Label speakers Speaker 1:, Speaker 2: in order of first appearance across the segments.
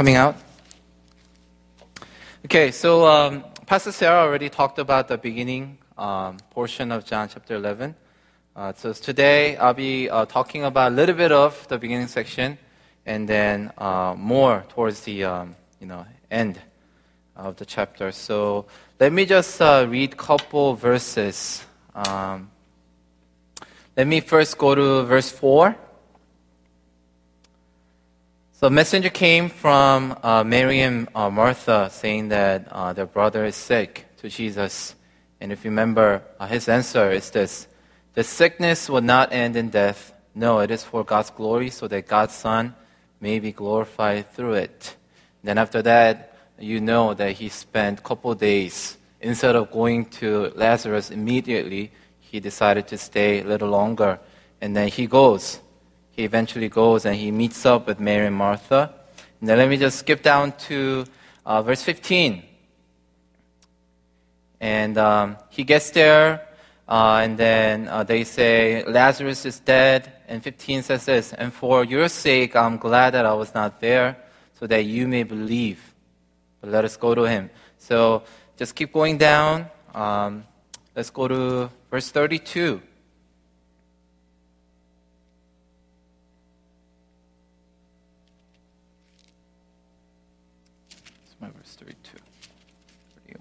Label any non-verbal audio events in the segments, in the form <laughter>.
Speaker 1: Coming out? Okay, so um, Pastor Sarah already talked about the beginning um, portion of John chapter 11. Uh, so today I'll be uh, talking about a little bit of the beginning section and then uh, more towards the um, you know end of the chapter. So let me just uh, read couple verses. Um, let me first go to verse 4. So a messenger came from uh, Mary and uh, Martha saying that uh, their brother is sick to Jesus. And if you remember, uh, his answer is this The sickness will not end in death. No, it is for God's glory, so that God's Son may be glorified through it. Then after that, you know that he spent a couple days. Instead of going to Lazarus immediately, he decided to stay a little longer. And then he goes. Eventually goes and he meets up with Mary and Martha. Then let me just skip down to uh, verse 15. And um, he gets there, uh, and then uh, they say, Lazarus is dead. And 15 says this, And for your sake, I'm glad that I was not there, so that you may believe. But let us go to him. So just keep going down. Um, let's go to verse 32.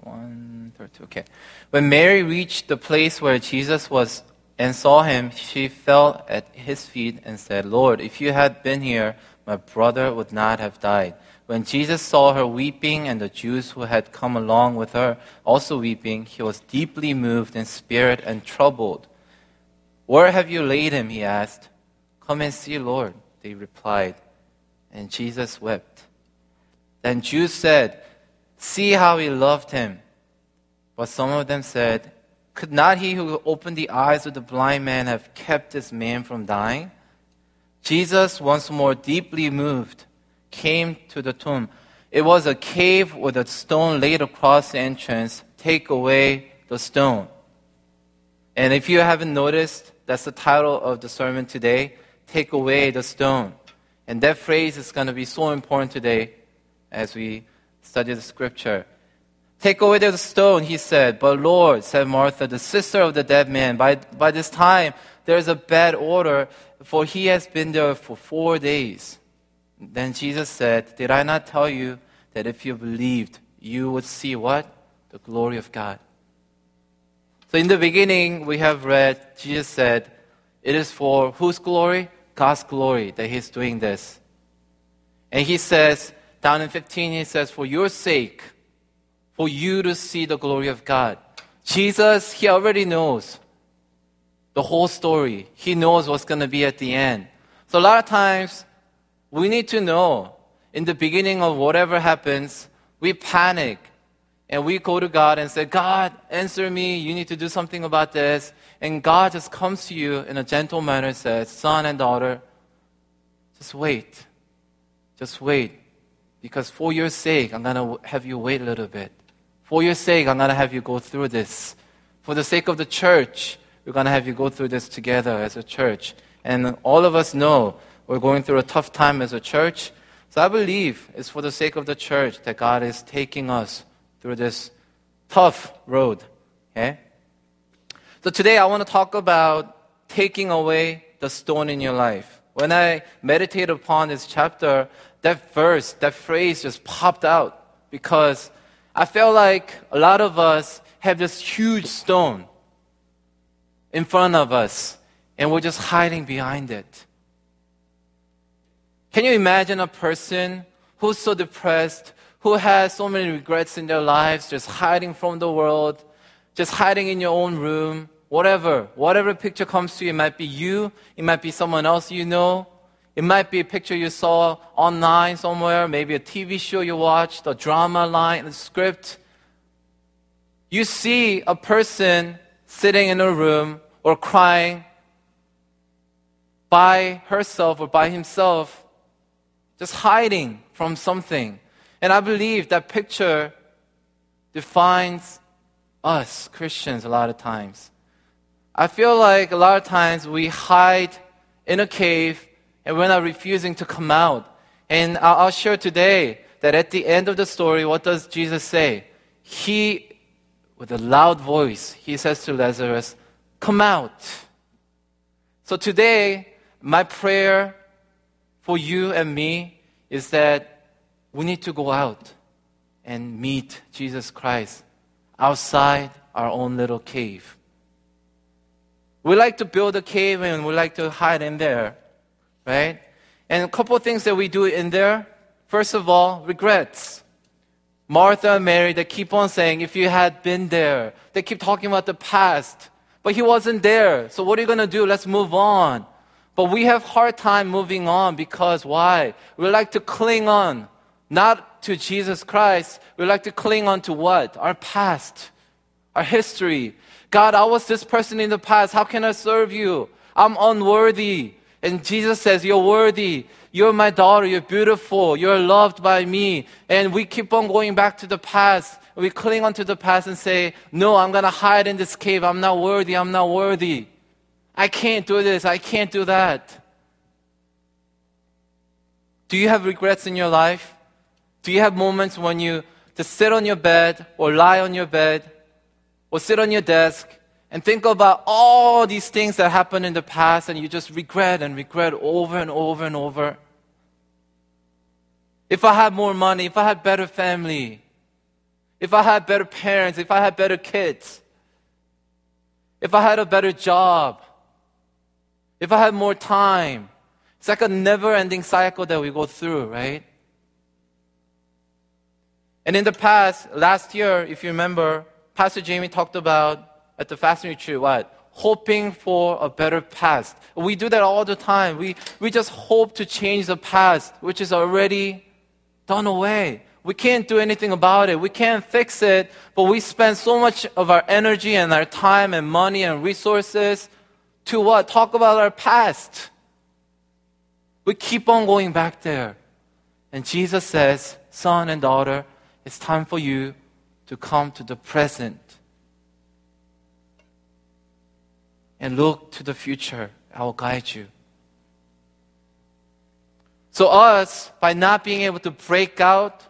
Speaker 1: 31, 32. Okay. When Mary reached the place where Jesus was and saw him, she fell at his feet and said, Lord, if you had been here, my brother would not have died. When Jesus saw her weeping and the Jews who had come along with her also weeping, he was deeply moved in spirit and troubled. Where have you laid him? he asked. Come and see, Lord, they replied. And Jesus wept. Then Jews said, See how he loved him. But some of them said, Could not he who opened the eyes of the blind man have kept this man from dying? Jesus, once more deeply moved, came to the tomb. It was a cave with a stone laid across the entrance. Take away the stone. And if you haven't noticed, that's the title of the sermon today Take away the stone. And that phrase is going to be so important today as we study the scripture. Take away the stone, he said. But Lord, said Martha, the sister of the dead man, by, by this time there is a bad odor, for he has been there for four days. Then Jesus said, Did I not tell you that if you believed, you would see what? The glory of God. So in the beginning, we have read, Jesus said, It is for whose glory? God's glory that he's doing this. And he says, down in 15, he says, For your sake, for you to see the glory of God. Jesus, he already knows the whole story. He knows what's going to be at the end. So a lot of times, we need to know in the beginning of whatever happens, we panic and we go to God and say, God, answer me. You need to do something about this. And God just comes to you in a gentle manner and says, Son and daughter, just wait. Just wait. Because for your sake, I'm going to have you wait a little bit. For your sake, I'm going to have you go through this. For the sake of the church, we're going to have you go through this together as a church. And all of us know we're going through a tough time as a church. So I believe it's for the sake of the church that God is taking us through this tough road. Okay? So today I want to talk about taking away the stone in your life. When I meditate upon this chapter, that verse, that phrase just popped out because I felt like a lot of us have this huge stone in front of us and we're just hiding behind it. Can you imagine a person who's so depressed, who has so many regrets in their lives, just hiding from the world, just hiding in your own room, whatever, whatever picture comes to you, it might be you, it might be someone else you know, it might be a picture you saw online somewhere, maybe a TV show you watched, a drama line, a script. You see a person sitting in a room or crying by herself or by himself, just hiding from something. And I believe that picture defines us Christians a lot of times. I feel like a lot of times we hide in a cave and we're not refusing to come out. And I'll share today that at the end of the story, what does Jesus say? He, with a loud voice, he says to Lazarus, Come out. So today, my prayer for you and me is that we need to go out and meet Jesus Christ outside our own little cave. We like to build a cave and we like to hide in there, right? And a couple of things that we do in there. First of all, regrets. Martha and Mary, they keep on saying, if you had been there, they keep talking about the past. But he wasn't there. So what are you going to do? Let's move on. But we have hard time moving on because why? We like to cling on, not to Jesus Christ. We like to cling on to what? Our past, our history. God, I was this person in the past. How can I serve you? I'm unworthy. And Jesus says, You're worthy. You're my daughter. You're beautiful. You're loved by me. And we keep on going back to the past. We cling onto the past and say, No, I'm going to hide in this cave. I'm not worthy. I'm not worthy. I can't do this. I can't do that. Do you have regrets in your life? Do you have moments when you just sit on your bed or lie on your bed or sit on your desk and think about all these things that happened in the past and you just regret and regret over and over and over. If I had more money, if I had better family, if I had better parents, if I had better kids, if I had a better job, if I had more time. It's like a never ending cycle that we go through, right? And in the past, last year, if you remember, Pastor Jamie talked about at the fasting retreat, what? Hoping for a better past. We do that all the time. We, we just hope to change the past, which is already done away. We can't do anything about it. We can't fix it, but we spend so much of our energy and our time and money and resources to what? Talk about our past. We keep on going back there. And Jesus says, Son and daughter, it's time for you to come to the present and look to the future. I will guide you. So, us, by not being able to break out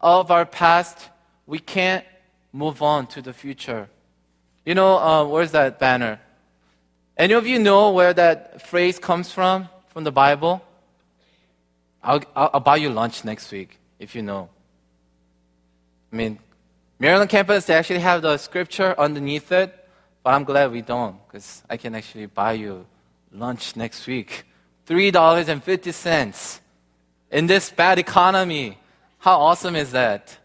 Speaker 1: of our past, we can't move on to the future. You know, uh, where's that banner? Any of you know where that phrase comes from, from the Bible? I'll, I'll, I'll buy you lunch next week if you know. I mean, Maryland campus, they actually have the scripture underneath it. But I'm glad we don't, because I can actually buy you lunch next week. $3.50 in this bad economy. How awesome is that?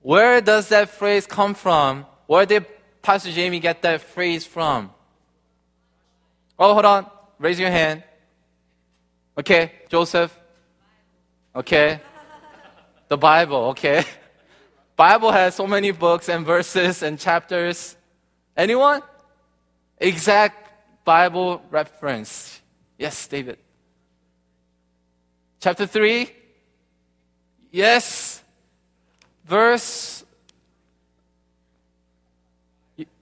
Speaker 1: Where does that phrase come from? Where did Pastor Jamie get that phrase from? Oh, hold on. Raise your hand. Okay, Joseph. Okay. The Bible, okay. <laughs> Bible has so many books and verses and chapters. Anyone? Exact Bible reference. Yes, David. Chapter 3. Yes. Verse.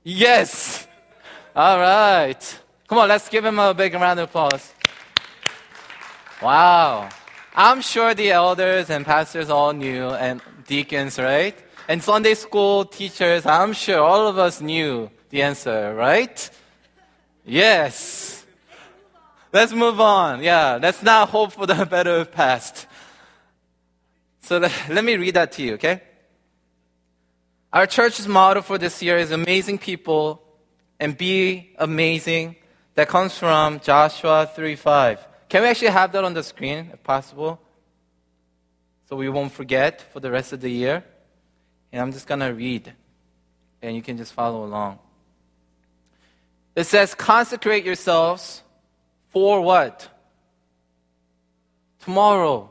Speaker 1: yes. All right. Come on, let's give him a big round of applause. Wow. I'm sure the elders and pastors all knew, and deacons, right? And Sunday school teachers, I'm sure all of us knew the answer, right? Yes. Let's move on. Yeah, let's not hope for the <laughs> better past. So let let me read that to you, okay? Our church's motto for this year is amazing people and be amazing. That comes from Joshua 3:5. Can we actually have that on the screen if possible? So we won't forget for the rest of the year. And I'm just going to read and you can just follow along. It says, consecrate yourselves for what? Tomorrow.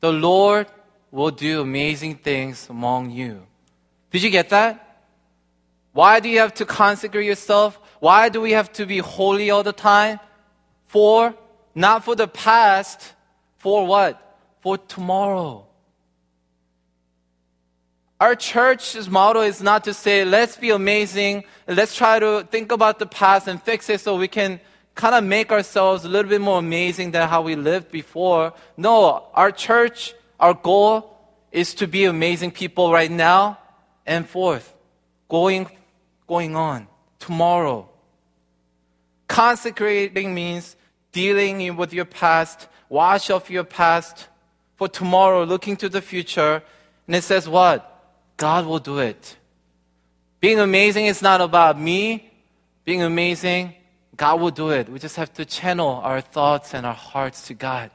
Speaker 1: The Lord will do amazing things among you. Did you get that? Why do you have to consecrate yourself? Why do we have to be holy all the time? For, not for the past, for what? For tomorrow. Our church's motto is not to say, let's be amazing, let's try to think about the past and fix it so we can kind of make ourselves a little bit more amazing than how we lived before. No, our church, Our goal is to be amazing people right now and forth, going, going on, tomorrow. Consecrating means dealing with your past, wash off your past for tomorrow, looking to the future. And it says what? God will do it. Being amazing is not about me. Being amazing, God will do it. We just have to channel our thoughts and our hearts to God.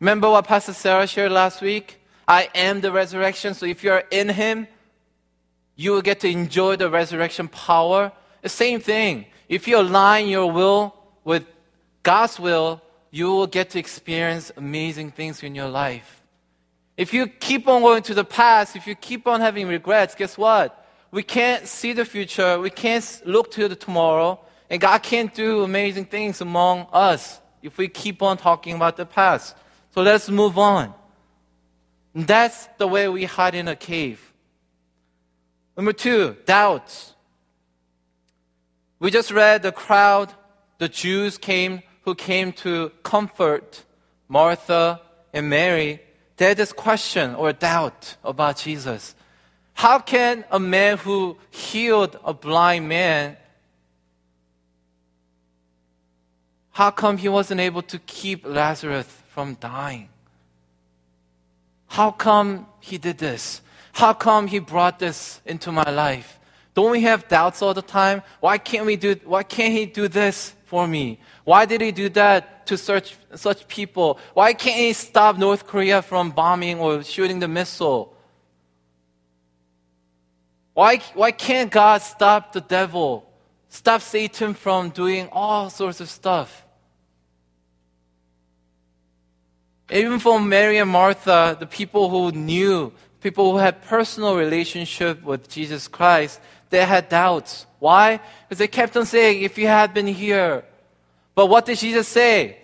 Speaker 1: Remember what Pastor Sarah shared last week? I am the resurrection. So if you're in Him, you will get to enjoy the resurrection power. The same thing. If you align your will with God's will, you will get to experience amazing things in your life. If you keep on going to the past, if you keep on having regrets, guess what? We can't see the future. We can't look to the tomorrow. And God can't do amazing things among us if we keep on talking about the past. So let's move on. And that's the way we hide in a cave. Number two, doubts. We just read the crowd, the Jews came who came to comfort Martha and Mary. They had this question or doubt about Jesus. How can a man who healed a blind man, how come he wasn't able to keep Lazarus from dying? How come he did this? How come he brought this into my life? Don't we have doubts all the time? Why can't we do why can't he do this for me? Why did he do that to such such people? Why can't he stop North Korea from bombing or shooting the missile? Why, why can't God stop the devil, stop Satan from doing all sorts of stuff? Even for Mary and Martha, the people who knew, people who had personal relationship with Jesus Christ, they had doubts. Why? Because they kept on saying, if you had been here. But what did Jesus say?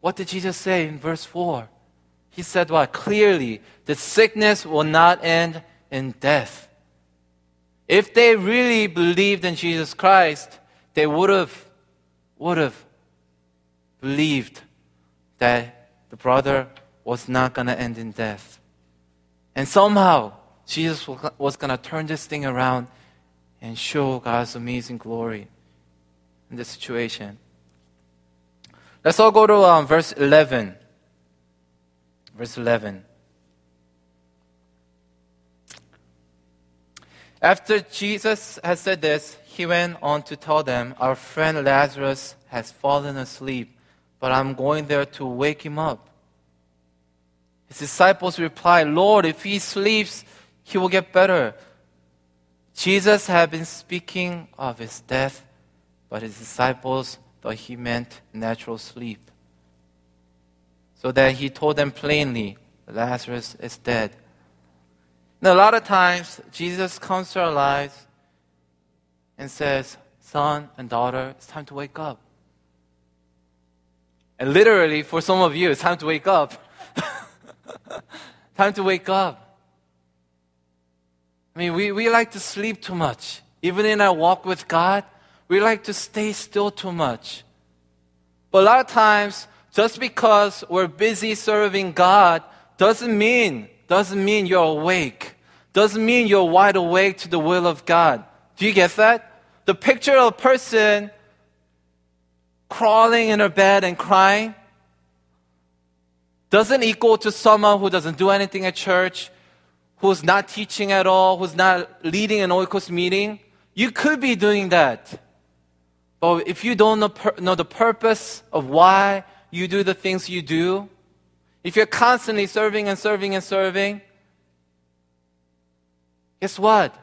Speaker 1: What did Jesus say in verse 4? He said what? Clearly, the sickness will not end in death. If they really believed in Jesus Christ, they would have would have believed that the brother was not going to end in death. And somehow Jesus was going to turn this thing around and show God's amazing glory in this situation. Let's all go to um, verse 11. Verse 11. After Jesus had said this, he went on to tell them, Our friend Lazarus has fallen asleep, but I'm going there to wake him up. His disciples replied, Lord, if he sleeps, he will get better. Jesus had been speaking of his death, but his disciples thought he meant natural sleep. So that he told them plainly, Lazarus is dead. Now, a lot of times, Jesus comes to our lives and says, Son and daughter, it's time to wake up. And literally, for some of you, it's time to wake up. <laughs> time to wake up. I mean, we, we like to sleep too much. Even in our walk with God, we like to stay still too much. But a lot of times, just because we're busy serving God doesn't mean, doesn't mean you're awake doesn't mean you're wide awake to the will of God. Do you get that? The picture of a person crawling in her bed and crying doesn't equal to someone who doesn't do anything at church, who's not teaching at all, who's not leading an Oikos meeting. You could be doing that. But if you don't know, know the purpose of why you do the things you do, if you're constantly serving and serving and serving, guess what?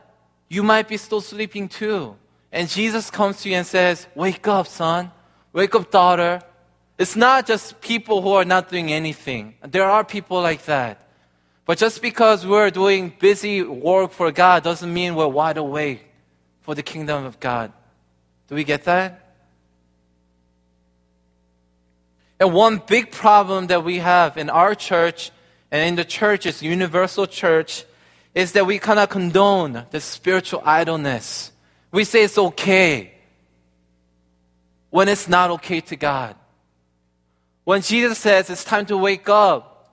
Speaker 1: You might be still sleeping too. And Jesus comes to you and says, Wake up, son. Wake up, daughter. It's not just people who are not doing anything. There are people like that. But just because we're doing busy work for God doesn't mean we're wide awake for the kingdom of God. Do we get that? And one big problem that we have in our church and in the church is universal church is that we cannot condone the spiritual idleness. We say it's okay when it's not okay to God. When Jesus says it's time to wake up,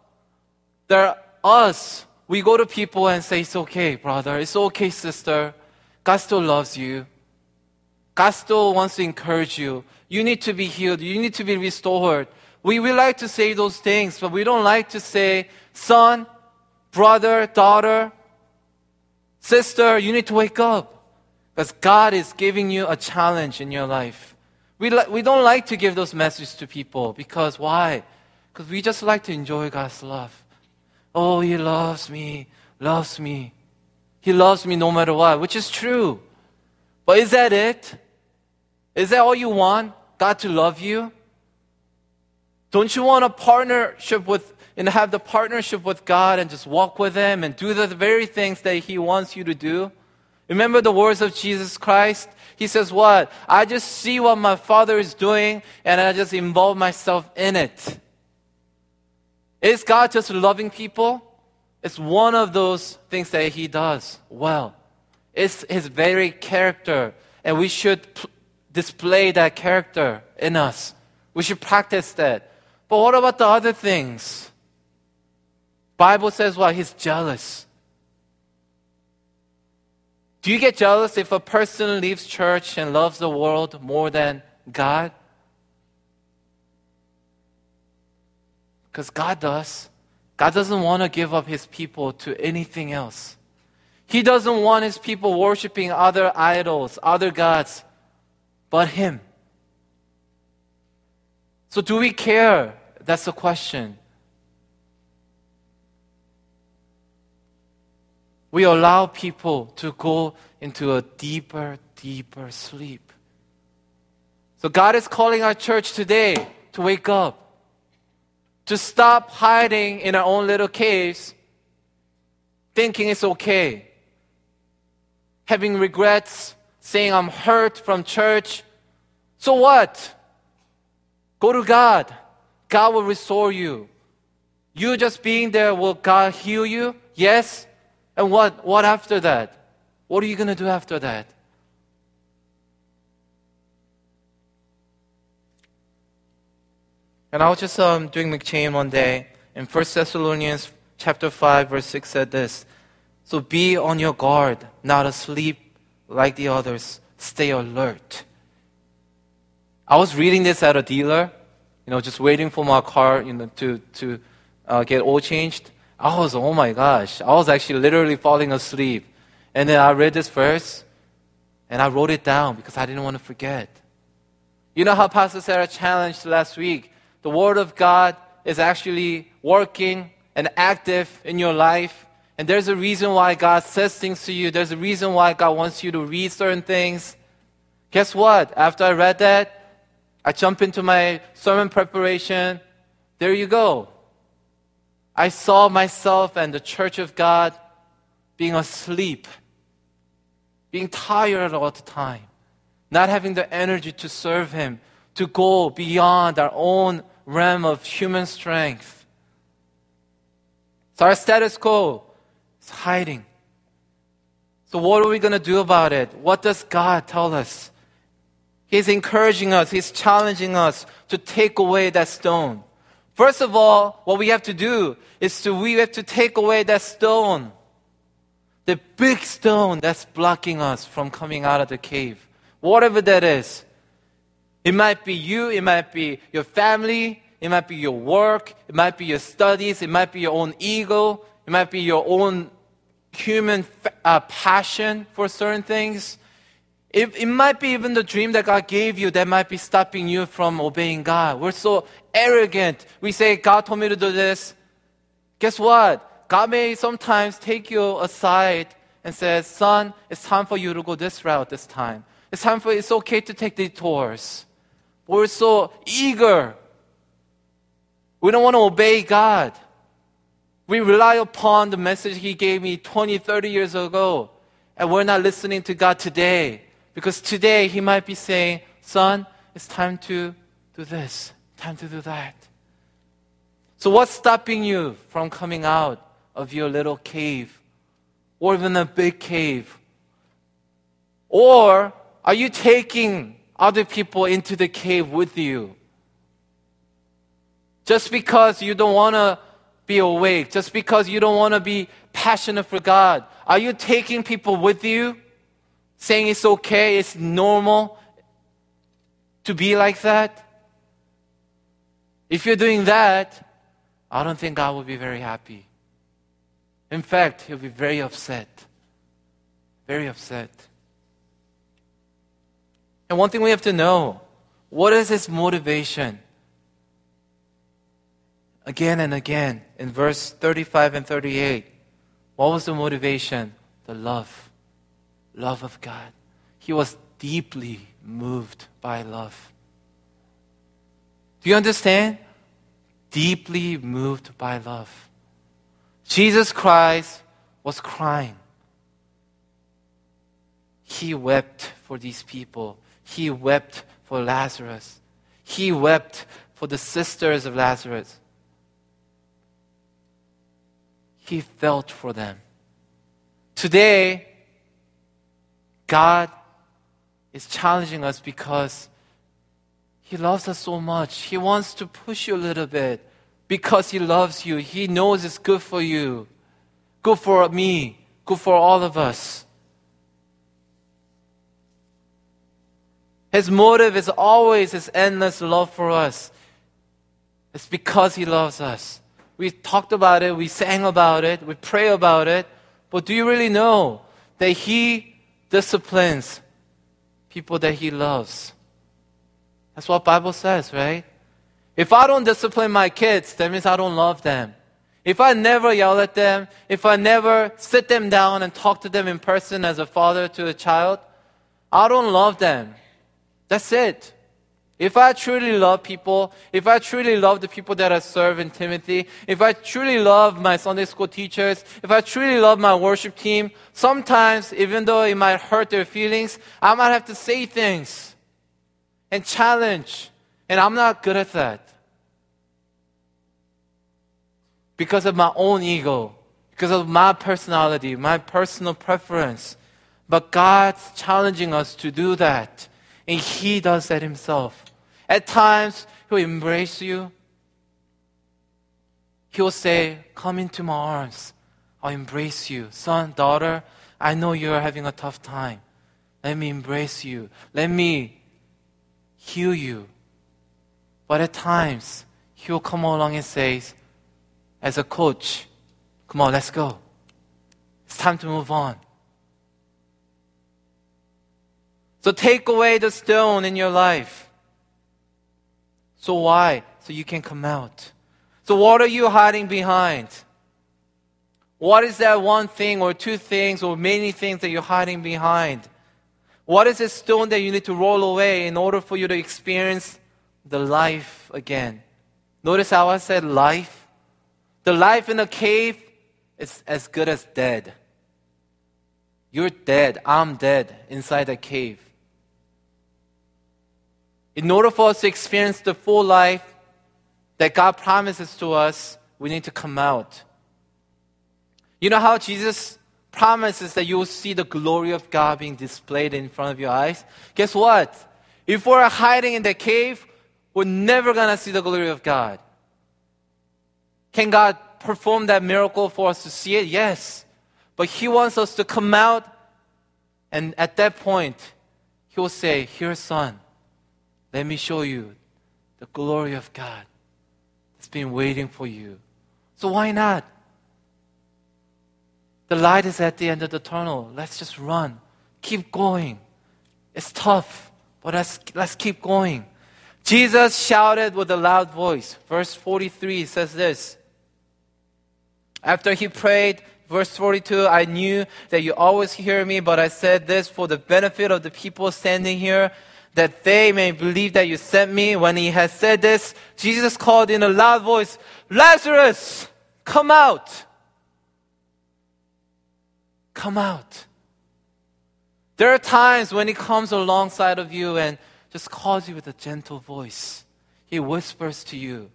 Speaker 1: There us. We go to people and say, It's okay, brother. It's okay, sister. God still loves you. God still wants to encourage you. You need to be healed. You need to be restored. We, we like to say those things, but we don't like to say, son, brother, daughter, sister, you need to wake up. Because God is giving you a challenge in your life. We, li- we don't like to give those messages to people because why? Because we just like to enjoy God's love. Oh, He loves me, loves me. He loves me no matter what, which is true. But is that it? Is that all you want? God to love you? Don't you want a partnership with and have the partnership with God and just walk with Him and do the very things that He wants you to do? Remember the words of Jesus Christ? He says, What? I just see what my Father is doing and I just involve myself in it. Is God just loving people? It's one of those things that He does well. It's His very character, and we should display that character in us. We should practice that. But what about the other things? Bible says what? He's jealous. Do you get jealous if a person leaves church and loves the world more than God? Because God does. God doesn't want to give up his people to anything else. He doesn't want his people worshiping other idols, other gods, but him. So, do we care? That's the question. We allow people to go into a deeper, deeper sleep. So, God is calling our church today to wake up, to stop hiding in our own little caves, thinking it's okay, having regrets, saying, I'm hurt from church. So what? Go to God. God will restore you. You just being there, will God heal you? Yes. And what, what after that? What are you going to do after that? And I was just um, doing McCheyne one day, and 1 Thessalonians chapter 5, verse 6 said this So be on your guard, not asleep like the others. Stay alert. I was reading this at a dealer, you know, just waiting for my car, you know, to, to uh, get oil changed. I was, oh my gosh, I was actually literally falling asleep. And then I read this verse, and I wrote it down because I didn't want to forget. You know how Pastor Sarah challenged last week? The Word of God is actually working and active in your life. And there's a reason why God says things to you. There's a reason why God wants you to read certain things. Guess what? After I read that, I jump into my sermon preparation. There you go. I saw myself and the church of God being asleep, being tired all the time, not having the energy to serve Him, to go beyond our own realm of human strength. So our status quo is hiding. So what are we going to do about it? What does God tell us? He's encouraging us, He's challenging us to take away that stone. First of all, what we have to do is to we have to take away that stone. The big stone that's blocking us from coming out of the cave. Whatever that is. It might be you, it might be your family, it might be your work, it might be your studies, it might be your own ego, it might be your own human uh, passion for certain things. It, it might be even the dream that God gave you that might be stopping you from obeying God. We're so arrogant. We say, God told me to do this. Guess what? God may sometimes take you aside and says, son, it's time for you to go this route this time. It's time for, it's okay to take detours. We're so eager. We don't want to obey God. We rely upon the message He gave me 20, 30 years ago, and we're not listening to God today. Because today He might be saying, Son, it's time to do this, time to do that. So, what's stopping you from coming out of your little cave or even a big cave? Or are you taking other people into the cave with you? Just because you don't want to be awake, just because you don't want to be passionate for God? Are you taking people with you? Saying it's okay, it's normal to be like that? If you're doing that, I don't think God will be very happy. In fact, He'll be very upset. Very upset. And one thing we have to know what is His motivation? Again and again, in verse 35 and 38, what was the motivation? The love. Love of God. He was deeply moved by love. Do you understand? Deeply moved by love. Jesus Christ was crying. He wept for these people. He wept for Lazarus. He wept for the sisters of Lazarus. He felt for them. Today, God is challenging us because He loves us so much. He wants to push you a little bit because He loves you. He knows it's good for you, good for me, good for all of us. His motive is always His endless love for us. It's because He loves us. We talked about it, we sang about it, we pray about it, but do you really know that He disciplines people that He loves? That's what Bible says, right? If I don't discipline my kids, that means I don't love them. If I never yell at them, if I never sit them down and talk to them in person as a father to a child, I don't love them. That's it. If I truly love people, if I truly love the people that I serve in Timothy, if I truly love my Sunday school teachers, if I truly love my worship team, sometimes, even though it might hurt their feelings, I might have to say things and challenge. And I'm not good at that. Because of my own ego, because of my personality, my personal preference. But God's challenging us to do that. And He does that Himself. At times, He'll embrace you. He'll say, Come into my arms. I'll embrace you. Son, daughter, I know you're having a tough time. Let me embrace you. Let me heal you. But at times, He'll come along and say, as a coach, come on, let's go. It's time to move on. So take away the stone in your life. So why? So you can come out. So what are you hiding behind? What is that one thing or two things or many things that you're hiding behind? What is the stone that you need to roll away in order for you to experience the life again? Notice how I said life? The life in a cave is as good as dead. You're dead. I'm dead inside the cave. In order for us to experience the full life that God promises to us, we need to come out. You know how Jesus promises that you will see the glory of God being displayed in front of your eyes? Guess what? If we're hiding in the cave, we're never going to see the glory of God. Can God perform that miracle for us to see it? Yes. But He wants us to come out, and at that point, He will say, Here, son, let me show you the glory of God that's been waiting for you. So why not? The light is at the end of the tunnel. Let's just run. Keep going. It's tough, but let's, let's keep going. Jesus shouted with a loud voice. Verse 43 says this. After he prayed, verse 42, I knew that you always hear me, but I said this for the benefit of the people standing here that they may believe that you sent me. When he had said this, Jesus called in a loud voice, Lazarus, come out. Come out. There are times when he comes alongside of you and just calls you with a gentle voice. He whispers to you.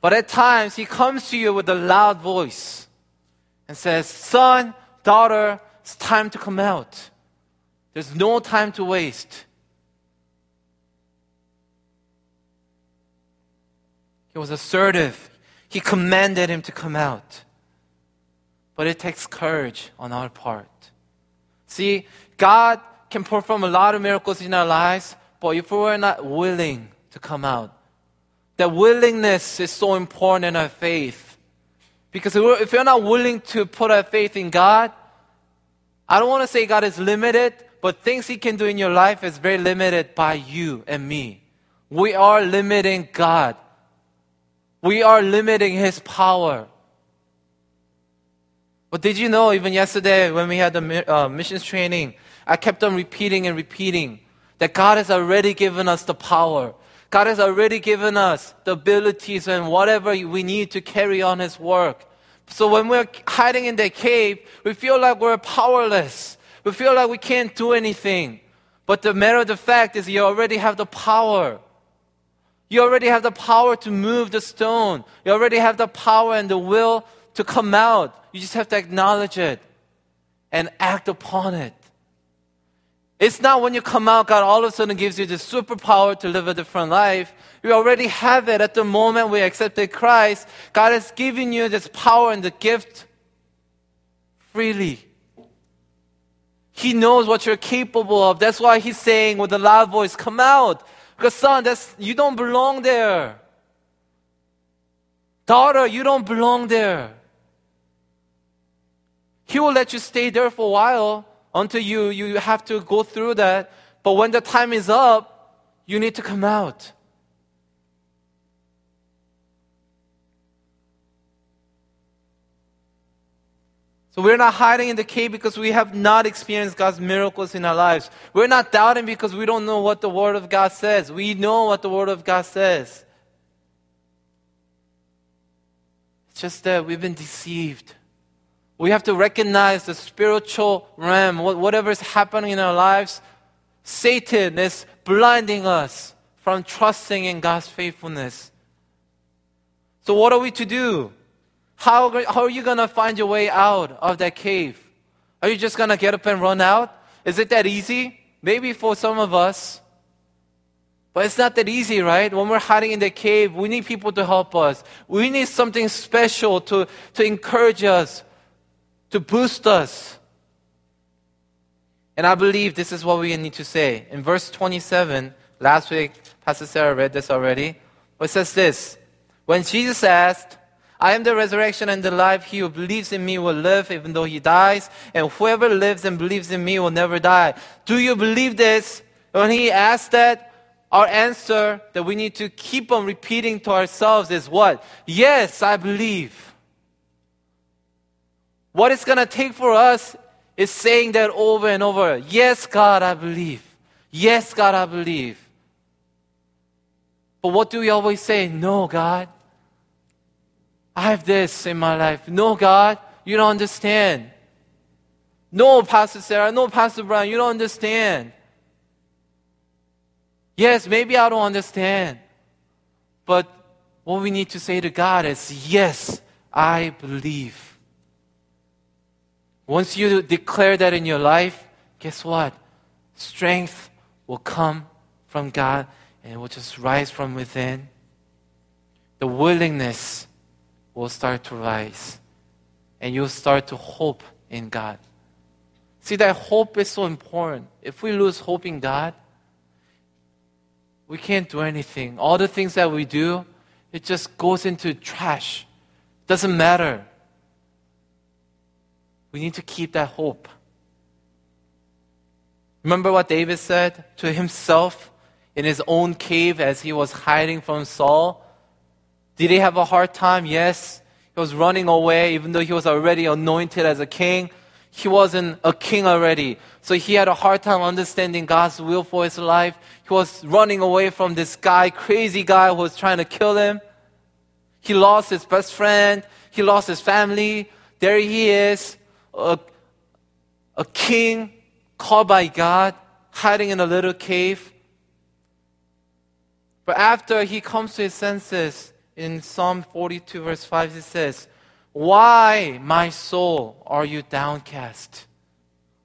Speaker 1: But at times, he comes to you with a loud voice and says, Son, daughter, it's time to come out. There's no time to waste. He was assertive. He commanded him to come out. But it takes courage on our part. See, God can perform a lot of miracles in our lives, but if we're not willing to come out, that willingness is so important in our faith. Because if we're not willing to put our faith in God, I don't want to say God is limited, but things He can do in your life is very limited by you and me. We are limiting God. We are limiting His power. But did you know, even yesterday when we had the uh, missions training, I kept on repeating and repeating that God has already given us the power. God has already given us the abilities and whatever we need to carry on His work. So when we're hiding in the cave, we feel like we're powerless. We feel like we can't do anything. But the matter of the fact is you already have the power. You already have the power to move the stone. You already have the power and the will to come out. You just have to acknowledge it and act upon it. It's not when you come out, God all of a sudden gives you the superpower to live a different life. You already have it at the moment we accepted Christ. God has given you this power and the gift freely. He knows what you're capable of. That's why He's saying with a loud voice, Come out. Because, son, that's, you don't belong there. Daughter, you don't belong there. He will let you stay there for a while until you, you have to go through that. But when the time is up, you need to come out. So we're not hiding in the cave because we have not experienced God's miracles in our lives. We're not doubting because we don't know what the Word of God says. We know what the Word of God says. It's just that we've been deceived. We have to recognize the spiritual realm, whatever is happening in our lives. Satan is blinding us from trusting in God's faithfulness. So, what are we to do? How, how are you going to find your way out of that cave? Are you just going to get up and run out? Is it that easy? Maybe for some of us. But it's not that easy, right? When we're hiding in the cave, we need people to help us. We need something special to, to encourage us, to boost us. And I believe this is what we need to say. In verse 27, last week, Pastor Sarah read this already. It says this When Jesus asked, I am the resurrection and the life. He who believes in me will live even though he dies, and whoever lives and believes in me will never die. Do you believe this? When he asked that, our answer that we need to keep on repeating to ourselves is what? Yes, I believe. What it's going to take for us is saying that over and over. Yes, God, I believe. Yes, God, I believe. But what do we always say? No, God. I have this in my life. No, God, you don't understand. No, Pastor Sarah. No, Pastor Brian, you don't understand. Yes, maybe I don't understand. But what we need to say to God is, Yes, I believe. Once you declare that in your life, guess what? Strength will come from God and it will just rise from within. The willingness will start to rise and you'll start to hope in God. See, that hope is so important. If we lose hope in God, we can't do anything. All the things that we do, it just goes into trash. It Doesn't matter. We need to keep that hope. Remember what David said to himself in his own cave as he was hiding from Saul? Did he have a hard time? Yes. He was running away even though he was already anointed as a king. He wasn't a king already. So he had a hard time understanding God's will for his life. He was running away from this guy, crazy guy who was trying to kill him. He lost his best friend. He lost his family. There he is, a, a king called by God, hiding in a little cave. But after he comes to his senses, in Psalm 42, verse 5, it says, Why, my soul, are you downcast?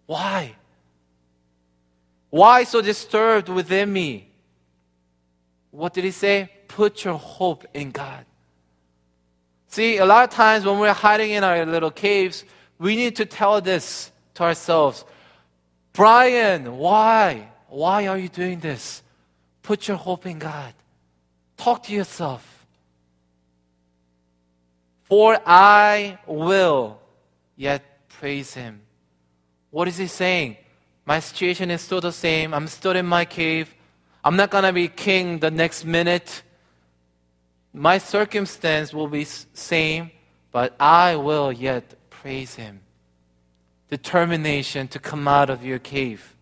Speaker 1: Why? Why so disturbed within me? What did he say? Put your hope in God. See, a lot of times when we're hiding in our little caves, we need to tell this to ourselves. Brian, why? Why are you doing this? Put your hope in God. Talk to yourself. For I will yet praise him. What is he saying? My situation is still the same. I'm still in my cave. I'm not going to be king the next minute. My circumstance will be same, but I will yet praise him. Determination to come out of your cave.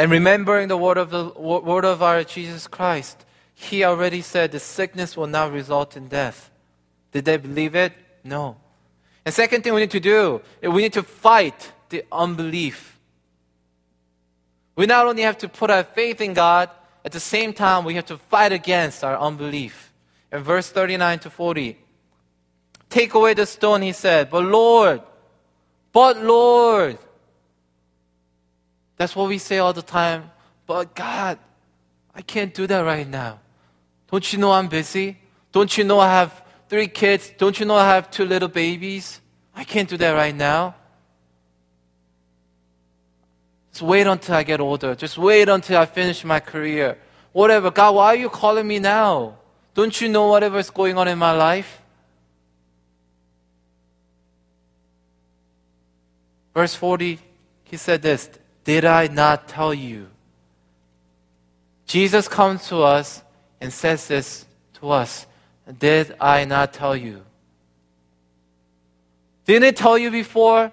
Speaker 1: And remembering the word of the word of our Jesus Christ, he already said the sickness will not result in death. Did they believe it? No. And second thing we need to do, we need to fight the unbelief. We not only have to put our faith in God, at the same time, we have to fight against our unbelief. In verse 39 to 40, take away the stone, he said, but Lord, but Lord. That's what we say all the time. But God, I can't do that right now. Don't you know I'm busy? Don't you know I have three kids? Don't you know I have two little babies? I can't do that right now. Just wait until I get older. Just wait until I finish my career. Whatever. God, why are you calling me now? Don't you know whatever's going on in my life? Verse 40, he said this Did I not tell you? Jesus comes to us and says this to us Did I not tell you? Didn't I tell you before?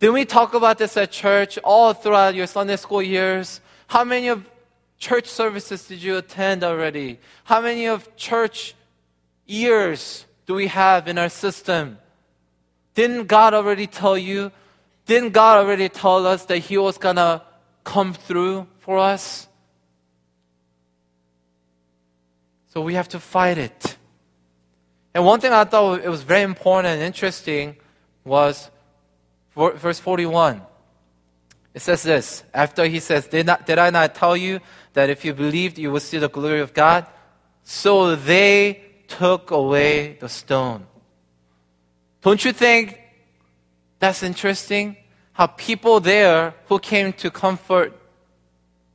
Speaker 1: Didn't we talk about this at church all throughout your Sunday school years? How many of church services did you attend already? How many of church years do we have in our system? Didn't God already tell you? Didn't God already tell us that He was gonna come through for us? So we have to fight it. And one thing I thought it was very important and interesting was verse 41. It says this after he says, did, not, did I not tell you that if you believed, you would see the glory of God? So they took away the stone. Don't you think that's interesting? How people there who came to comfort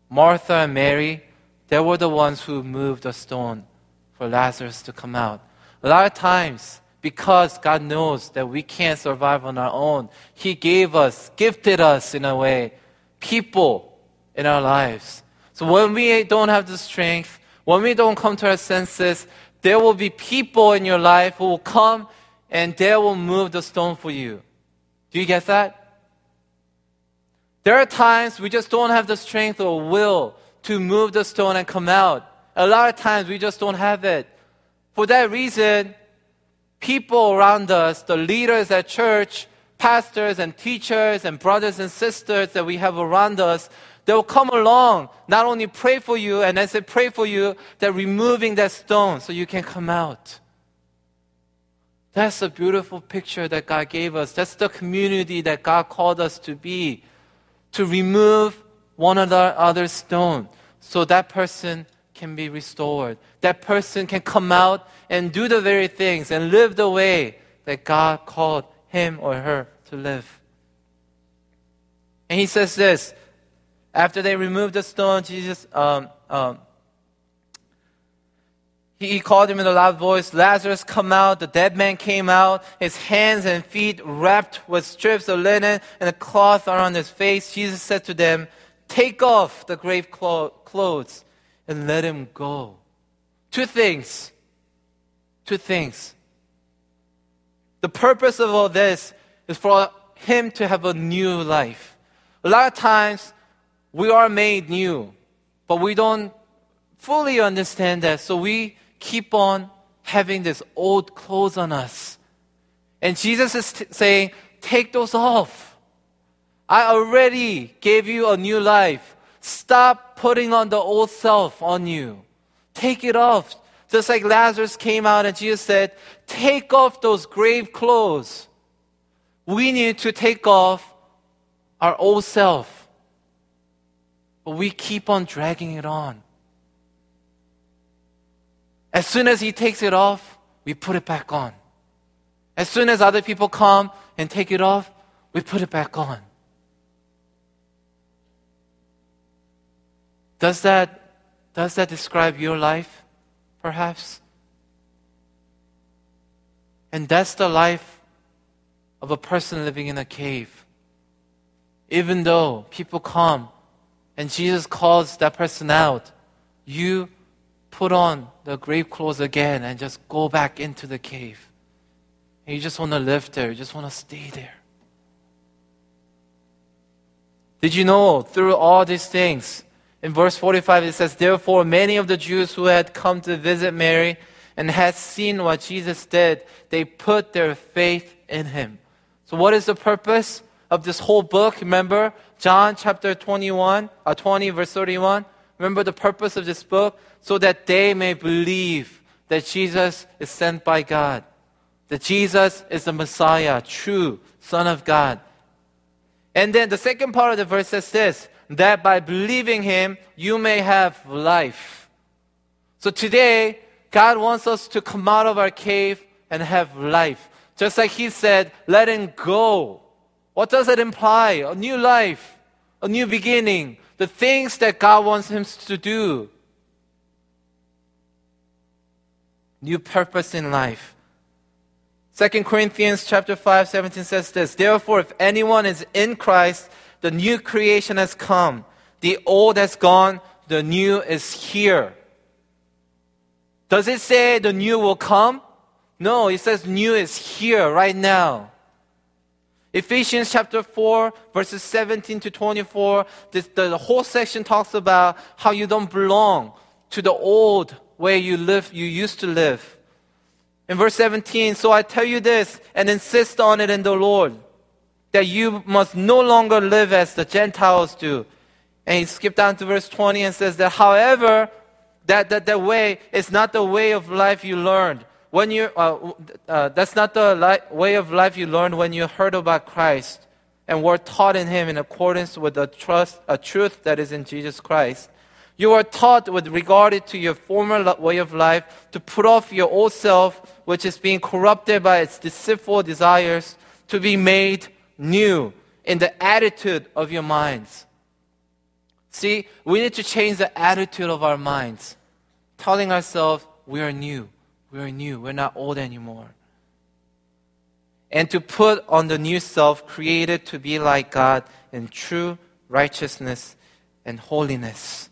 Speaker 1: Martha and Mary, they were the ones who moved the stone for Lazarus to come out. A lot of times, because God knows that we can't survive on our own, He gave us, gifted us in a way, people in our lives. So when we don't have the strength, when we don't come to our senses, there will be people in your life who will come and they will move the stone for you. Do you get that? There are times we just don't have the strength or will to move the stone and come out. A lot of times we just don't have it. For that reason, people around us, the leaders at church, pastors and teachers and brothers and sisters that we have around us, they will come along, not only pray for you, and as they pray for you, they're removing that stone so you can come out. That's a beautiful picture that God gave us. That's the community that God called us to be. To remove one another's stone so that person can be restored. That person can come out and do the very things and live the way that God called him or her to live. And he says this after they removed the stone, Jesus, um, um, he, called him in a loud voice, Lazarus, come out. The dead man came out, his hands and feet wrapped with strips of linen and a cloth around his face. Jesus said to them, Take off the grave clothes and let him go. Two things. Two things. The purpose of all this is for him to have a new life. A lot of times, we are made new, but we don't fully understand that. So we keep on having this old clothes on us. And Jesus is t- saying, take those off. I already gave you a new life. Stop putting on the old self on you. Take it off. Just like Lazarus came out and Jesus said, Take off those grave clothes. We need to take off our old self. But we keep on dragging it on. As soon as he takes it off, we put it back on. As soon as other people come and take it off, we put it back on. Does that, does that describe your life, perhaps? And that's the life of a person living in a cave. Even though people come and Jesus calls that person out, you put on the grave clothes again and just go back into the cave. And you just want to live there, you just want to stay there. Did you know through all these things, in verse 45 it says, Therefore many of the Jews who had come to visit Mary and had seen what Jesus did, they put their faith in him. So what is the purpose of this whole book? Remember John chapter 21, uh, 20 verse 31? Remember the purpose of this book? So that they may believe that Jesus is sent by God. That Jesus is the Messiah, true Son of God. And then the second part of the verse says this, that by believing Him, you may have life. So today, God wants us to come out of our cave and have life. Just like He said, letting go. What does it imply? A new life, a new beginning, the things that God wants him to do. New purpose in life. 2 Corinthians chapter 5, 17 says this, Therefore, if anyone is in Christ, the new creation has come. The old has gone, the new is here. Does it say the new will come? No, it says new is here right now. Ephesians chapter 4, verses 17 to 24, this, the, the whole section talks about how you don't belong to the old way you live, you used to live. In verse 17, so I tell you this and insist on it in the Lord, that you must no longer live as the Gentiles do. And he skipped down to verse 20 and says that however, that, that, that way is not the way of life you learned when you, uh, uh, that's not the li- way of life you learned when you heard about Christ and were taught in Him in accordance with the trust, a truth that is in Jesus Christ. You are taught with regard to your former way of life to put off your old self, which is being corrupted by its deceitful desires, to be made new in the attitude of your minds. See, we need to change the attitude of our minds, telling ourselves we are new. We're new. We're not old anymore. And to put on the new self created to be like God in true righteousness and holiness.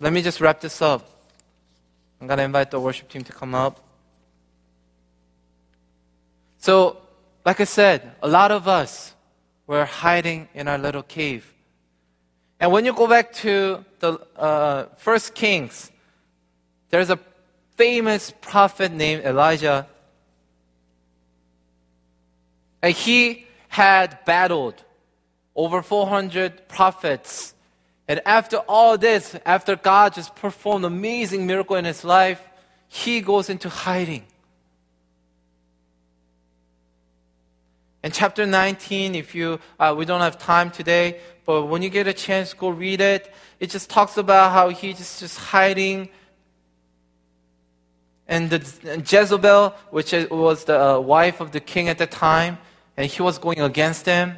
Speaker 1: Let me just wrap this up. I'm going to invite the worship team to come up. So, like I said, a lot of us were hiding in our little cave. And when you go back to the uh, First Kings, there's a famous prophet named Elijah. And he had battled over 400 prophets. And after all this, after God just performed amazing miracle in his life, he goes into hiding. In chapter 19, if you, uh, we don't have time today, but when you get a chance, go read it. It just talks about how he just just hiding and, the, and Jezebel, which was the uh, wife of the king at the time, and he was going against him.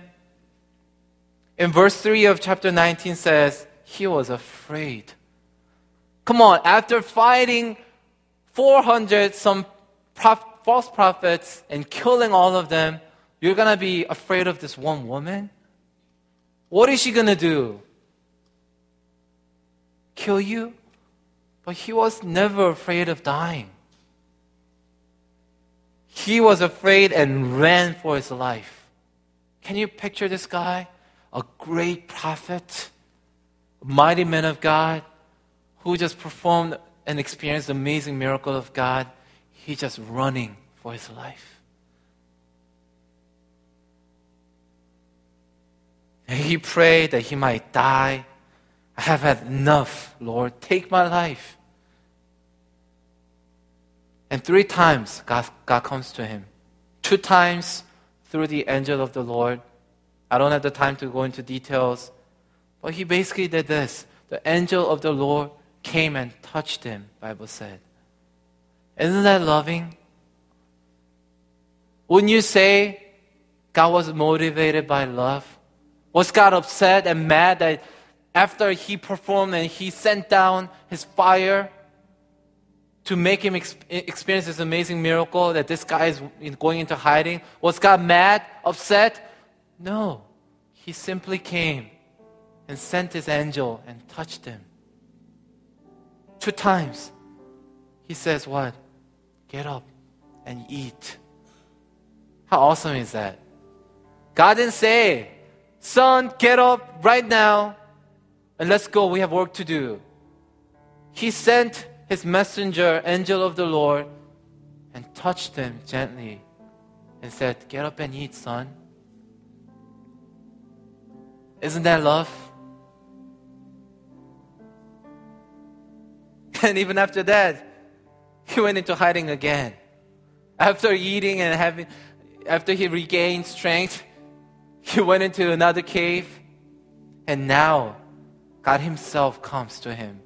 Speaker 1: In verse 3 of chapter 19 says, he was afraid. Come on, after fighting 400 some prof- false prophets and killing all of them, you're going to be afraid of this one woman? What is she going to do? Kill you? But he was never afraid of dying. He was afraid and ran for his life. Can you picture this guy? A great prophet, mighty man of God, who just performed and experienced the amazing miracle of God. He just running for his life. And he prayed that he might die. I have had enough, Lord. Take my life. And three times God, God comes to him. Two times through the angel of the Lord. I don't have the time to go into details, But he basically did this. The angel of the Lord came and touched him, Bible said. Isn't that loving? Wouldn't you say God was motivated by love? Was God upset and mad that after he performed and he sent down his fire to make him ex- experience this amazing miracle that this guy is going into hiding? Was God mad, upset? No. He simply came and sent his angel and touched him. Two times. He says, What? Get up and eat. How awesome is that? God didn't say, Son, get up right now and let's go. We have work to do. He sent his messenger, angel of the Lord, and touched him gently and said, Get up and eat, son. Isn't that love? <laughs> And even after that, he went into hiding again. After eating and having, after he regained strength, he went into another cave. And now, God Himself comes to him.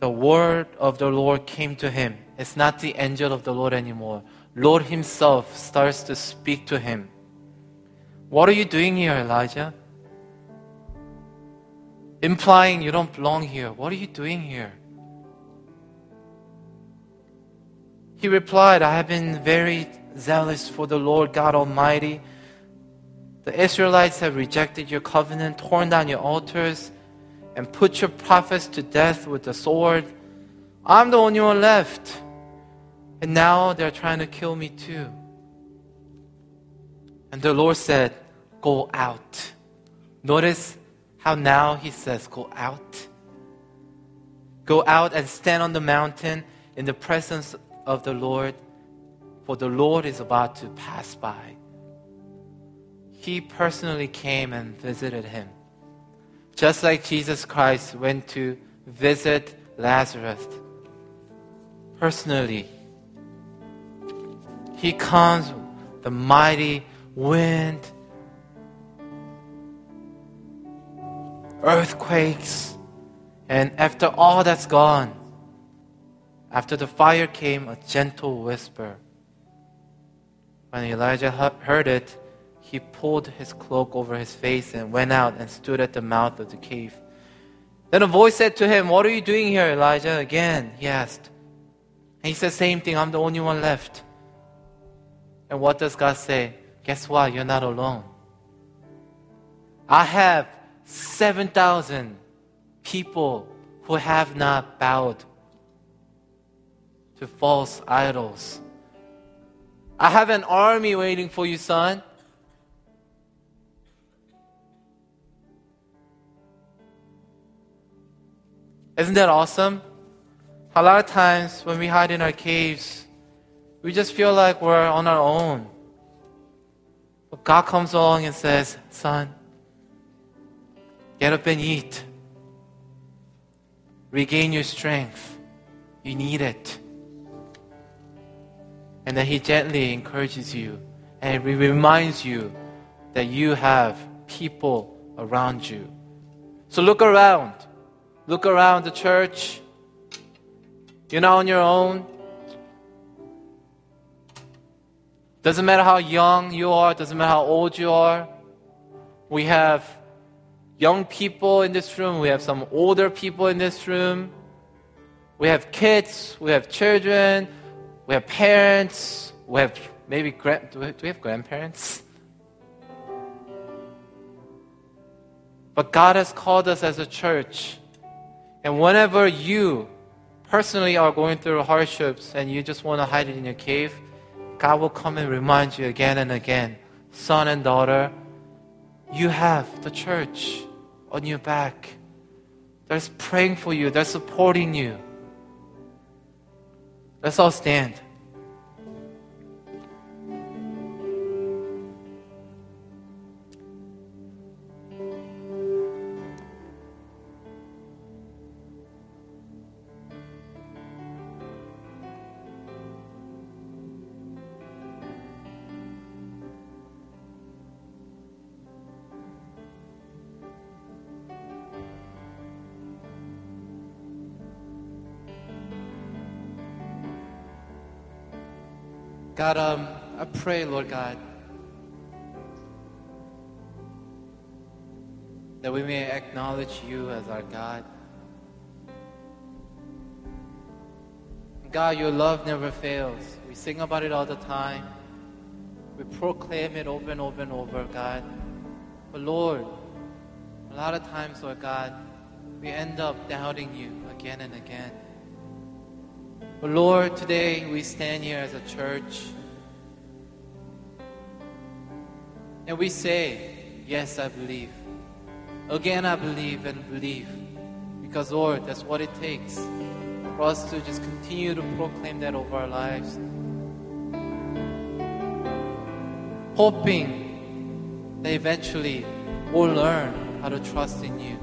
Speaker 1: The word of the Lord came to him. It's not the angel of the Lord anymore. Lord Himself starts to speak to him. What are you doing here, Elijah? Implying you don't belong here. What are you doing here? He replied, I have been very zealous for the Lord God Almighty. The Israelites have rejected your covenant, torn down your altars, and put your prophets to death with the sword. I'm the only one left. And now they're trying to kill me too. And the Lord said, Go out. Notice how now he says, Go out. Go out and stand on the mountain in the presence of the Lord, for the Lord is about to pass by. He personally came and visited him. Just like Jesus Christ went to visit Lazarus personally. He comes, the mighty wind, earthquakes, and after all that's gone, after the fire came a gentle whisper. When Elijah heard it, he pulled his cloak over his face and went out and stood at the mouth of the cave. Then a voice said to him, What are you doing here, Elijah? Again, he asked. And he said, Same thing, I'm the only one left. And what does God say? Guess what? You're not alone. I have 7,000 people who have not bowed to false idols. I have an army waiting for you, son. Isn't that awesome? A lot of times when we hide in our caves, we just feel like we're on our own. But God comes along and says, Son, get up and eat. Regain your strength. You need it. And then He gently encourages you and He reminds you that you have people around you. So look around. Look around the church. You're not on your own. Doesn't matter how young you are, doesn't matter how old you are. We have young people in this room, we have some older people in this room. We have kids, we have children, we have parents, we have maybe grand, do, we, have grandparents? But God has called us as a church. And whenever you personally are going through hardships and you just want to hide it in your cave, God will come and remind you again and again, son and daughter, you have the church on your back. They're praying for you, they're supporting you. Let's all stand. God, um, I pray, Lord God, that we may acknowledge you as our God. God, your love never fails. We sing about it all the time. We proclaim it over and over and over, God. But Lord, a lot of times, Lord God, we end up doubting you again and again. But Lord, today we stand here as a church and we say, Yes, I believe. Again, I believe and believe. Because, Lord, that's what it takes for us to just continue to proclaim that over our lives. Hoping that eventually we'll learn how to trust in you.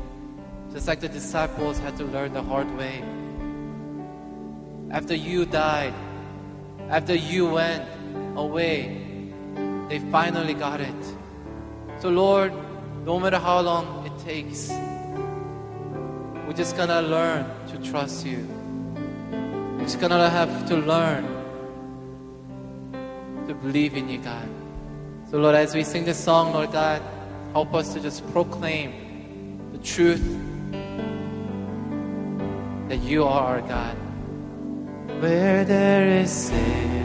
Speaker 1: Just like the disciples had to learn the hard way. After you died, after you went away, they finally got it. So, Lord, no matter how long it takes, we're just gonna learn to trust you. We're just gonna have to learn to believe in you, God. So, Lord, as we sing this song, Lord God, help us to just proclaim the truth that you are our God where there is sin.